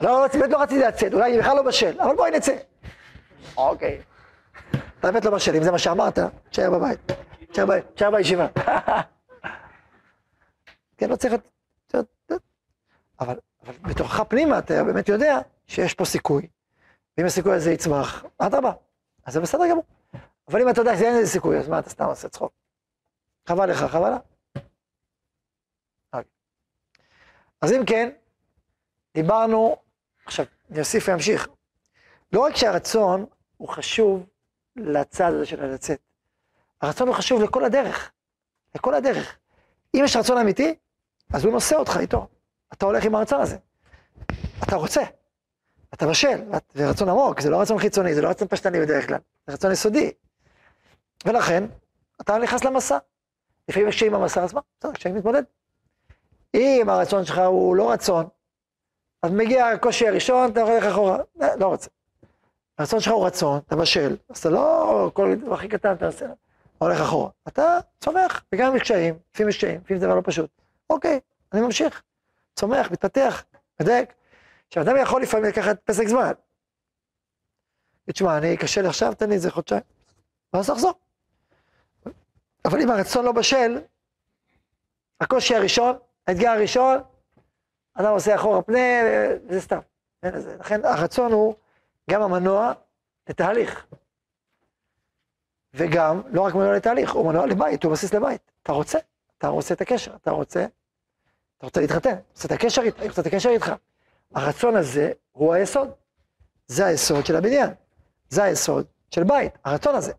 לא, באמת לא רציתי לצאת, אולי אני בכלל לא בשל, אבל בואי נצא. אוקיי. אתה באמת לא בשל, אם זה מה שאמרת, תשאר בבית. תשאר בישיבה. כן, לא צריך... אבל בתוכך פנימה אתה באמת יודע שיש פה סיכוי, ואם הסיכוי הזה יצמח, אדרבה, אז זה בסדר גמור. אבל אם אתה יודע שאין לזה סיכוי, אז מה אתה סתם עושה צחוק? חבל לך, חבל לה. אוקיי. אז אם כן, דיברנו, עכשיו, אני אוסיף ואמשיך. לא רק שהרצון הוא חשוב לצד הזה של לצאת, הרצון הוא חשוב לכל הדרך, לכל הדרך. אם יש רצון אמיתי, אז הוא נושא אותך איתו. אתה הולך עם הרצון הזה. אתה רוצה, אתה בשל, זה רצון עמוק, זה לא רצון חיצוני, זה לא רצון פשטני בדרך כלל, זה רצון יסודי. ולכן, אתה נכנס למסע. לפעמים יש קשיים במסע, אז מה? בסדר, קשיים מתמודד. אם הרצון שלך הוא לא רצון, אז מגיע הקושי הראשון, אתה הולך אחורה, לא, לא רוצה. הרצון שלך הוא רצון, אתה בשל, אז אתה לא, כל דבר הכי קטן אתה עושה, הולך אחורה. אתה צומח, וגם יש קשיים, לפעמים יש קשיים, לפעמים זה דבר לא פשוט. אוקיי, אני ממשיך, צומח, מתפתח, מדייק. עכשיו, אדם יכול לפעמים לקחת פסק זמן. תשמע, אני קשה לי עכשיו, תן לי איזה חודשיים, ואז לחזור. אבל אם הרצון לא בשל, הקושי הראשון, האתגר הראשון, אדם עושה אחורה פנה, זה סתם. לכן הרצון הוא גם המנוע לתהליך. וגם, לא רק מנוע לתהליך, הוא מנוע לבית, הוא בסיס לבית. אתה רוצה, אתה רוצה את הקשר, אתה רוצה, אתה רוצה להתחתן, אתה רוצה את הקשר, איתך, רוצה את הקשר איתך. הרצון הזה הוא היסוד. זה היסוד של הבניין. זה היסוד של בית, הרצון הזה.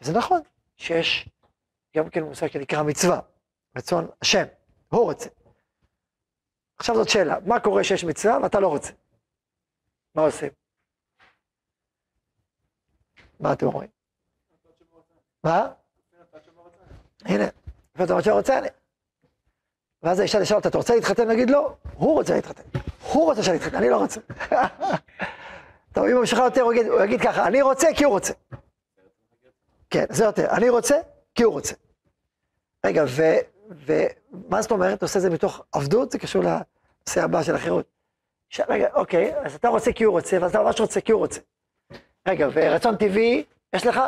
וזה נכון שיש גם כן מושג שנקרא מצווה, רצון השם, הוא רוצה. עכשיו זאת שאלה, מה קורה שיש מצווה ואתה לא רוצה? מה עושים? מה אתם אומרים? מה? הנה, ואתה אומר שרוצה אני. ואז האישה תשאל אותה, אתה רוצה להתחתן? נגיד לא, הוא רוצה להתחתן. הוא רוצה שאני אתחתן, אני לא רוצה. טוב, אם הוא ממשיכה יותר, הוא יגיד ככה, אני רוצה כי הוא רוצה. כן, זה יותר, אני רוצה כי הוא רוצה. רגע, ומה זאת אומרת? אתה עושה את זה מתוך עבדות? זה קשור לנושא הבא של החירות. ש... רגע, אוקיי, אז אתה רוצה כי הוא רוצה, ואז אתה ממש רוצה כי הוא רוצה. רגע, ורצון טבעי, יש לך?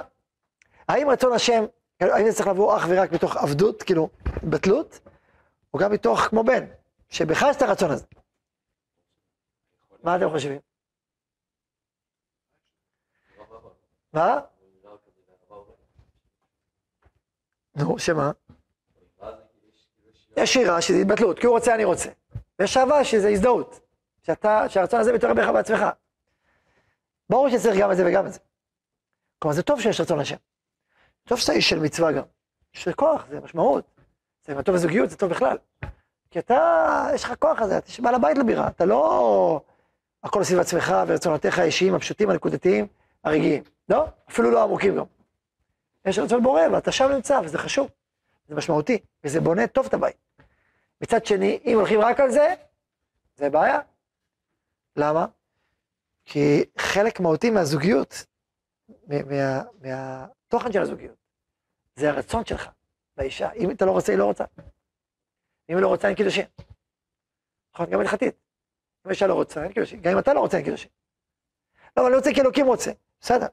האם רצון השם, האם זה צריך לבוא אך ורק מתוך עבדות, כאילו, בתלות, או גם מתוך כמו בן, שבך יש את הרצון הזה? מה אתם חושבים? מה? נו, שמה? יש שירה שזה התבטלות, כי הוא רוצה, אני רוצה. ויש אהבה שזה הזדהות, שאתה, שהרצון הזה מתעורר בך בעצמך. ברור שצריך גם את זה וגם את זה. כלומר, זה טוב שיש רצון השם. טוב שאתה איש של מצווה גם. יש לך כוח, זה משמעות. זה טוב בזוגיות, זה טוב בכלל. כי אתה, יש לך כוח הזה, אתה בעל הבית לבירה, אתה לא הכל סביב עצמך ורצונותיך האישיים, הפשוטים, הנקודתיים, הרגעיים. לא, אפילו לא עמוקים גם. יש רצון בורא, ואתה שם נמצא, וזה חשוב, זה משמעותי, וזה בונה טוב את הבית. מצד שני, אם הולכים רק על זה, זה בעיה. למה? כי חלק מהותי מהזוגיות, מה, מה, מהתוכן של הזוגיות, זה הרצון שלך לאישה. אם אתה לא רוצה, היא לא רוצה. אם היא לא רוצה, אין קידושין. נכון, גם הלכתית. אם האישה לא רוצה, אין קידושין. גם אם אתה לא רוצה, אין קידושין. לא, אבל אני רוצה כי אלוקים רוצה. בסדר.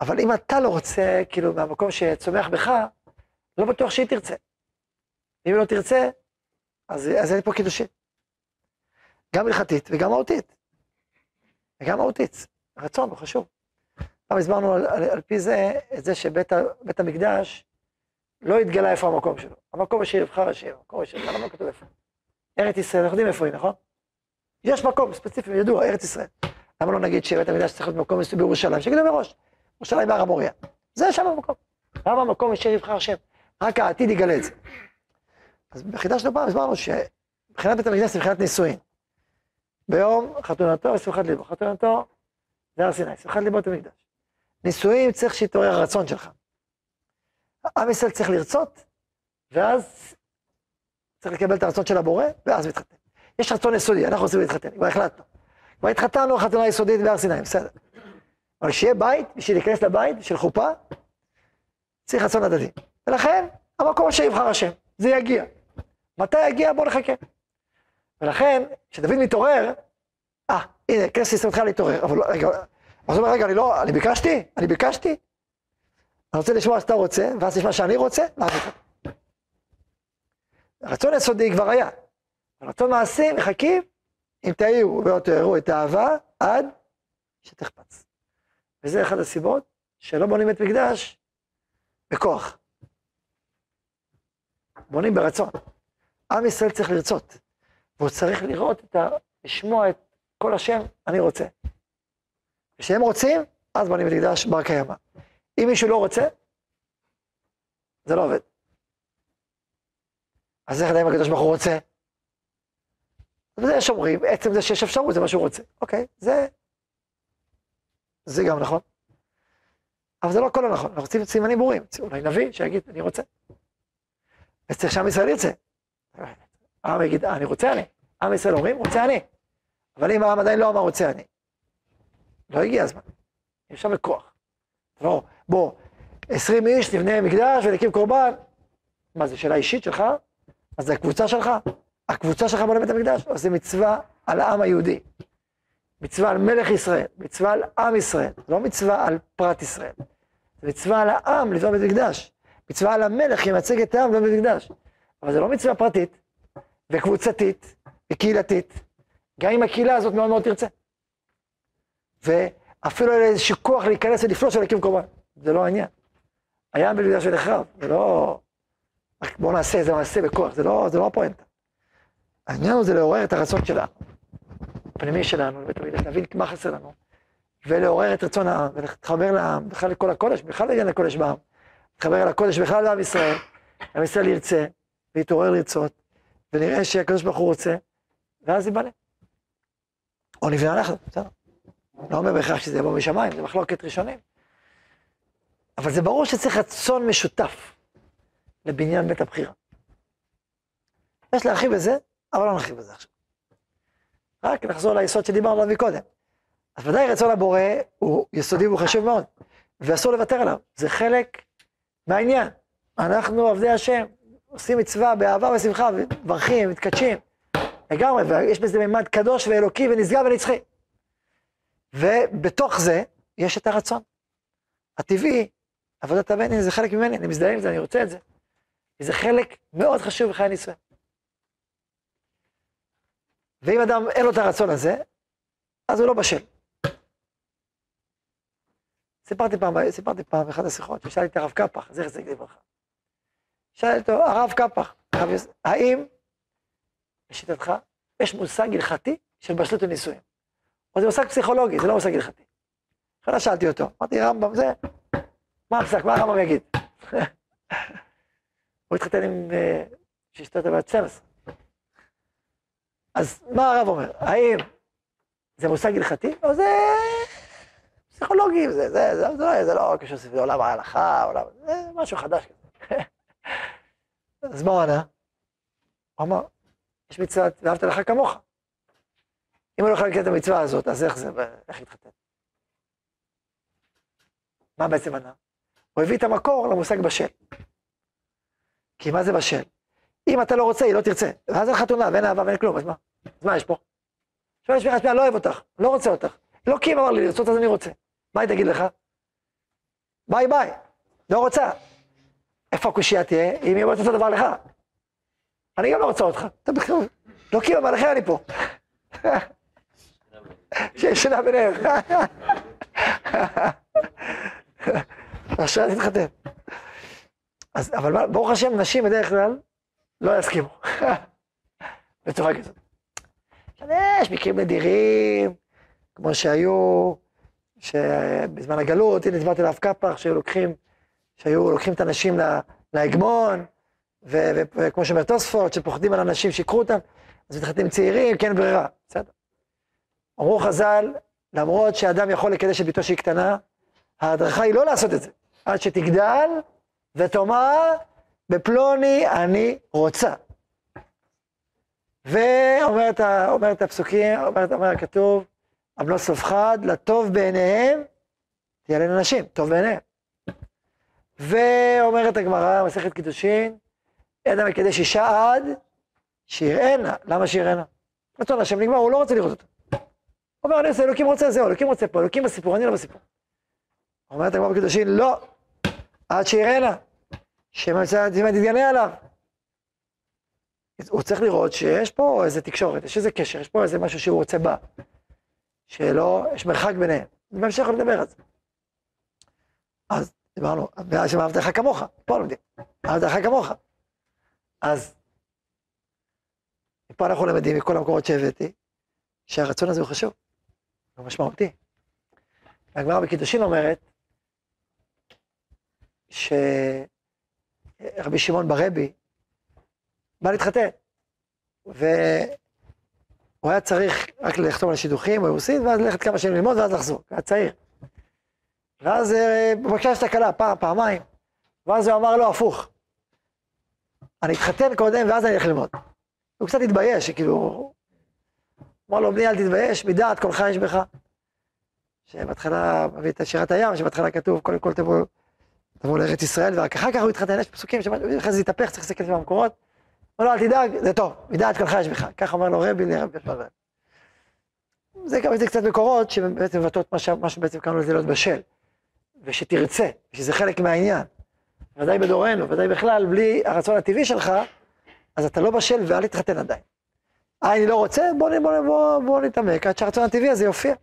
אבל אם אתה לא רוצה, כאילו, מהמקום שצומח בך, לא בטוח שהיא תרצה. אם היא לא תרצה, אז, אז אין פה קידושין. גם הלכתית וגם מהותית. וגם מהותית. רצון הוא חשוב. פעם הסברנו על, על, על פי זה, את זה שבית המקדש לא התגלה איפה המקום שלו. המקום אשר יבחר השם, המקום אשר יבחר, למה כתוב איפה? ארץ ישראל, אנחנו יודעים איפה היא, נכון? יש מקום ספציפי, ידוע, ארץ ישראל. למה לא נגיד שבית המקדש צריך להיות מקום מסוים בירושלים? שיגידו מראש, ירושלים בהר המוריה. זה שם המקום. למה המקום אשר יבחר השם? רק העתיד יגלה את זה. אז בחידה שלנו פעם הסברנו שמבחינת בית המקדש זה מבחינת נישואין. ביום חתונתו ושמחת ליבו. חתונתו זה הר סיני, שמחת ליבו בית המקדש. נישואין צריך שיתעורר הרצון שלך. עם ישראל צריך לרצות, ואז צריך לקבל את הרצון של הבורא, ואז מתחתן. יש רצון יסודי, אנחנו רוצים להתחתן, כבר החלטנו. כבר התחתנו חתונה יסודית בהר סיני, בסדר. אבל שיהיה בית, בשביל להיכנס לבית, בשביל חופה, צריך רצון הדדי. ולכן, המקום שיבחר השם, זה יגיע. מתי יגיע? בואו נחכה. ולכן, כשדוד מתעורר, אה, הנה, כנסת ישראל התחילה להתעורר, אבל לא, רגע, אז הוא אומר, רגע, אני לא, אני ביקשתי? אני ביקשתי? אני רוצה לשמוע שאתה רוצה, ואז תשמע שאני רוצה, ואז אני הרצון היסודי כבר היה. הרצון מעשי, מחכים, אם תעירו ולא תעירו את האהבה, עד שתחפץ. וזה אחת הסיבות שלא בונים את מקדש בכוח. בונים ברצון. עם ישראל צריך לרצות, והוא צריך לראות את ה... לשמוע את כל השם, אני רוצה. כשהם רוצים, אז בונים את מקדש בר קיימא. אם מישהו לא רוצה, זה לא עובד. אז איך אם הקדוש ברוך הוא רוצה? וזה יש אומרים, עצם זה שיש אפשרות זה מה שהוא רוצה. אוקיי, זה... זה גם נכון. אבל זה לא הכל לא נכון, אנחנו רוצים סימנים ברורים. אולי נביא שיגיד, אני רוצה. וצריך שעם ישראל ירצה. העם יגיד, אני רוצה אני. עם ישראל אומרים, רוצה אני. אבל אם העם עדיין לא אמר רוצה אני, לא הגיע הזמן. יש שם בכוח. לא, בוא, עשרים איש נבנה מקדש ונקים קורבן. מה זה, שאלה אישית שלך? אז זה הקבוצה שלך? הקבוצה שלך בונה בית המקדש? או זה מצווה על העם היהודי? מצווה על מלך ישראל, מצווה על עם ישראל, לא מצווה על פרט ישראל. מצווה על העם לבנות בית מקדש. מצווה על המלך שמייצג את העם לבנות בית מקדש. אבל זה לא מצווה פרטית, וקבוצתית, וקהילתית, גם אם הקהילה הזאת מאוד מאוד תרצה. ואפילו אין איזשהו כוח להיכנס ולפלוש ולהקים קורבן. זה לא העניין. היה בית מקדש ונחרב, זה לא... בואו נעשה איזה מעשה בכוח, זה לא, זה לא הפואנטה. העניין הוא זה לעורר את הרצון שלנו, הפנימי שלנו, לבית המקדש, להבין מה חסר לנו, ולעורר את רצון העם, ולהתחבר לעם, בכלל לכל הקודש, בכלל לעניין הקודש בעם, להתחבר אל הקודש, בכלל לעם ישראל, עם ישראל ירצה, ויתעורר לרצות, ונראה שהקדוש ברוך הוא רוצה, ואז ייבנה. או נבנה אנחנו, בסדר. לא אומר בהכרח שזה יבוא משמיים, זה מחלוקת ראשונים. אבל זה ברור שצריך רצון משותף. לבניין בית הבחירה. יש להרחיב בזה, אבל לא נרחיב בזה עכשיו. רק נחזור ליסוד שדיברנו עליו מקודם. אז ודאי רצון הבורא הוא יסודי והוא חשוב מאוד, ואסור לוותר עליו, זה חלק מהעניין. אנחנו עובדי השם, עושים מצווה באהבה ושמחה, ומברכים, מתקדשים, לגמרי, ויש בזה מימד קדוש ואלוקי ונשגב ונצחי. ובתוך זה יש את הרצון. הטבעי, עבודת הבן זה חלק ממני, אני מזדהה עם זה, אני רוצה את זה. וזה חלק מאוד חשוב בחיי נישואין. ואם אדם אין לו את הרצון הזה, אז הוא לא בשל. סיפרתי פעם, סיפרתי פעם באחת השיחות, ששאלתי את הרב קפח, זכר צדיק לברכה. שאלתי אותו, הרב קפח, האם, לשיטתך, יש מושג הלכתי של בשלות ונישואים? או זה מושג פסיכולוגי, זה לא מושג הלכתי. אחרי שאלתי אותו, אמרתי, רמב"ם, זה, מה הפסק, מה הרמב"ם יגיד? הוא התחתן עם ששתת בת 12. אז מה הרב אומר? האם זה מושג הלכתי, או זה פסיכולוגי, זה, זה, זה, זה, זה, זה לא קשור לעולם ההלכה, עולם, זה משהו חדש כזה. אז מה הוא ענה? הוא אמר, יש מצוות, ואהבת לך כמוך. אם הוא לא יכול לקרוא את המצווה הזאת, אז איך זה, איך יתחתן? מה בעצם ענה? הוא הביא את המקור למושג בשל. כי מה זה בשל? אם אתה לא רוצה, היא לא תרצה. ואז אין חתונה ואין אהבה ואין כלום, אז מה? אז מה יש פה? שואל שמירה שמירה, לא אוהב אותך, לא רוצה אותך. לא אם אמר לי לרצות אז אני רוצה. מה היא תגיד לך? ביי ביי, לא רוצה. איפה הקושייה תהיה? אם היא אומרת אותו דבר לך. אני גם לא רוצה אותך. אתה בכלל, לא כי אמר לכם אני פה. שיש שינה ביניהם. עכשיו תתחתן. אז, אבל ברוך השם, נשים בדרך כלל לא יסכימו. בצורה כזאת. יש מקרים נדירים, כמו שהיו, שבזמן הגלות, הנה דיברתי לאף קפח, שהיו לוקחים, שהיו לוקחים את הנשים להגמון, וכמו שאומר תוספות, שפוחדים על אנשים שיקחו אותם, אז מתחתנים צעירים, כן ברירה, בסדר. אמרו חז"ל, למרות שאדם יכול לקדש את ביתו שהיא קטנה, ההדרכה היא לא לעשות את זה, עד שתגדל ותאמר, בפלוני אני רוצה. ואומר את, הפסוקים, אומר, הכתוב, אמנו סוף חד, לטוב בעיניהם תהיה לנשים, טוב בעיניהם. ואומרת הגמרא, מסכת קידושין, אין המקדש אישה עד שיראנה. למה שיראנה? רצון השם נגמר, הוא לא רוצה לראות אותו. אומר, אני עושה, אלוקים רוצה, זהו, אלוקים רוצה פה, אלוקים בסיפור, אני לא בסיפור. אומרת הגמרא בקידושין, לא, עד שיראנה, שמצא תתגנה עליו. הוא צריך לראות שיש פה איזה תקשורת, יש איזה קשר, יש פה איזה משהו שהוא רוצה בה. שלא, יש מרחק ביניהם. בהמשך נדבר על זה. אז דיברנו, ואז שאהבת לך כמוך, פה לומדים, אהבת לך כמוך. אז פה אנחנו למדים מכל המקורות שהבאתי, שהרצון הזה הוא חשוב, הוא משמעותי. הגמרא בקידושין אומרת, שרבי שמעון ברבי בא להתחתן, והוא היה צריך רק לחתום על השידוכים אירוסין, ואז ללכת כמה שנים ללמוד ואז לחזור, היה צעיר. ואז אה, הוא בבקשה את הכלה פעם, פעמיים, ואז הוא אמר לו הפוך, אני אתחתן קודם ואז אני אלך ללמוד. הוא קצת התבייש, כאילו, אמר לו, בני אל תתבייש, מדעת קולך יש בך. שבהתחלה, מביא את שירת הים, שבהתחלה כתוב, קודם כל תבואו תבוא לארץ ישראל, ורק אחר כך הוא התחתן, יש פסוקים שאחרי זה התהפך, צריך להסתכל במקורות. אמר לו, אל תדאג, זה טוב, מדעת קולך יש בך. ככה אומר לו רבי לרבי פרבר. זה, זה קצת מקורות שבעצם מבטאות מה שבעצם קראנו לזה להיות בשל. ושתרצה, שזה חלק מהעניין. ודאי בדורנו, ודאי בכלל, בלי הרצון הטבעי שלך, אז אתה לא בשל ואל תתחתן עדיין. אה, אני לא רוצה, בוא, בוא, בוא, בוא נתעמק עד שהרצון הטבעי הזה יופיע.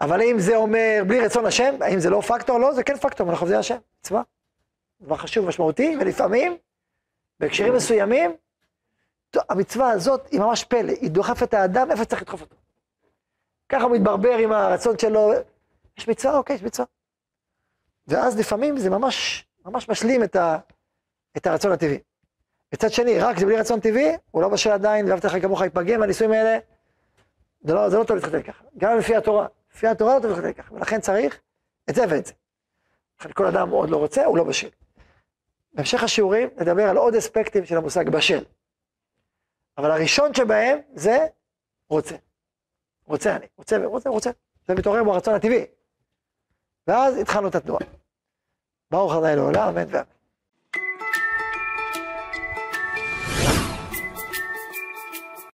אבל האם זה אומר בלי רצון השם, האם זה לא פקטור? לא, זה כן פקטור, אנחנו עובדי השם, מצווה. דבר חשוב, משמעותי, ולפעמים, בהקשרים מסוימים, המצווה הזאת היא ממש פלא, היא דוחפת את האדם איפה צריך לדחוף אותו. ככה הוא מתברבר עם הרצון שלו, יש מצווה, אוקיי, יש מצווה. ואז לפעמים זה ממש, ממש משלים את, ה, את הרצון הטבעי. מצד שני, רק זה בלי רצון טבעי, הוא לא בשל עדיין, ואהבת לך כמוך יתפגם, והנישואים האלה, זה לא, זה לא טוב להתחתן ככה. גם לפי התורה, לפי התורה לא טוב להתחתן ככה, ולכן צריך את זה ואת זה. לכן כל אדם עוד לא רוצה, הוא לא בשל. בהמשך השיעורים נדבר על עוד אספקטים של המושג בשל. אבל הראשון שבהם זה רוצה. רוצה אני, רוצה ורוצה, רוצה. זה מתעורר בו הרצון הטבעי. ואז התחלנו את התנועה. ברוך ה' לעולם, אמן ואמן.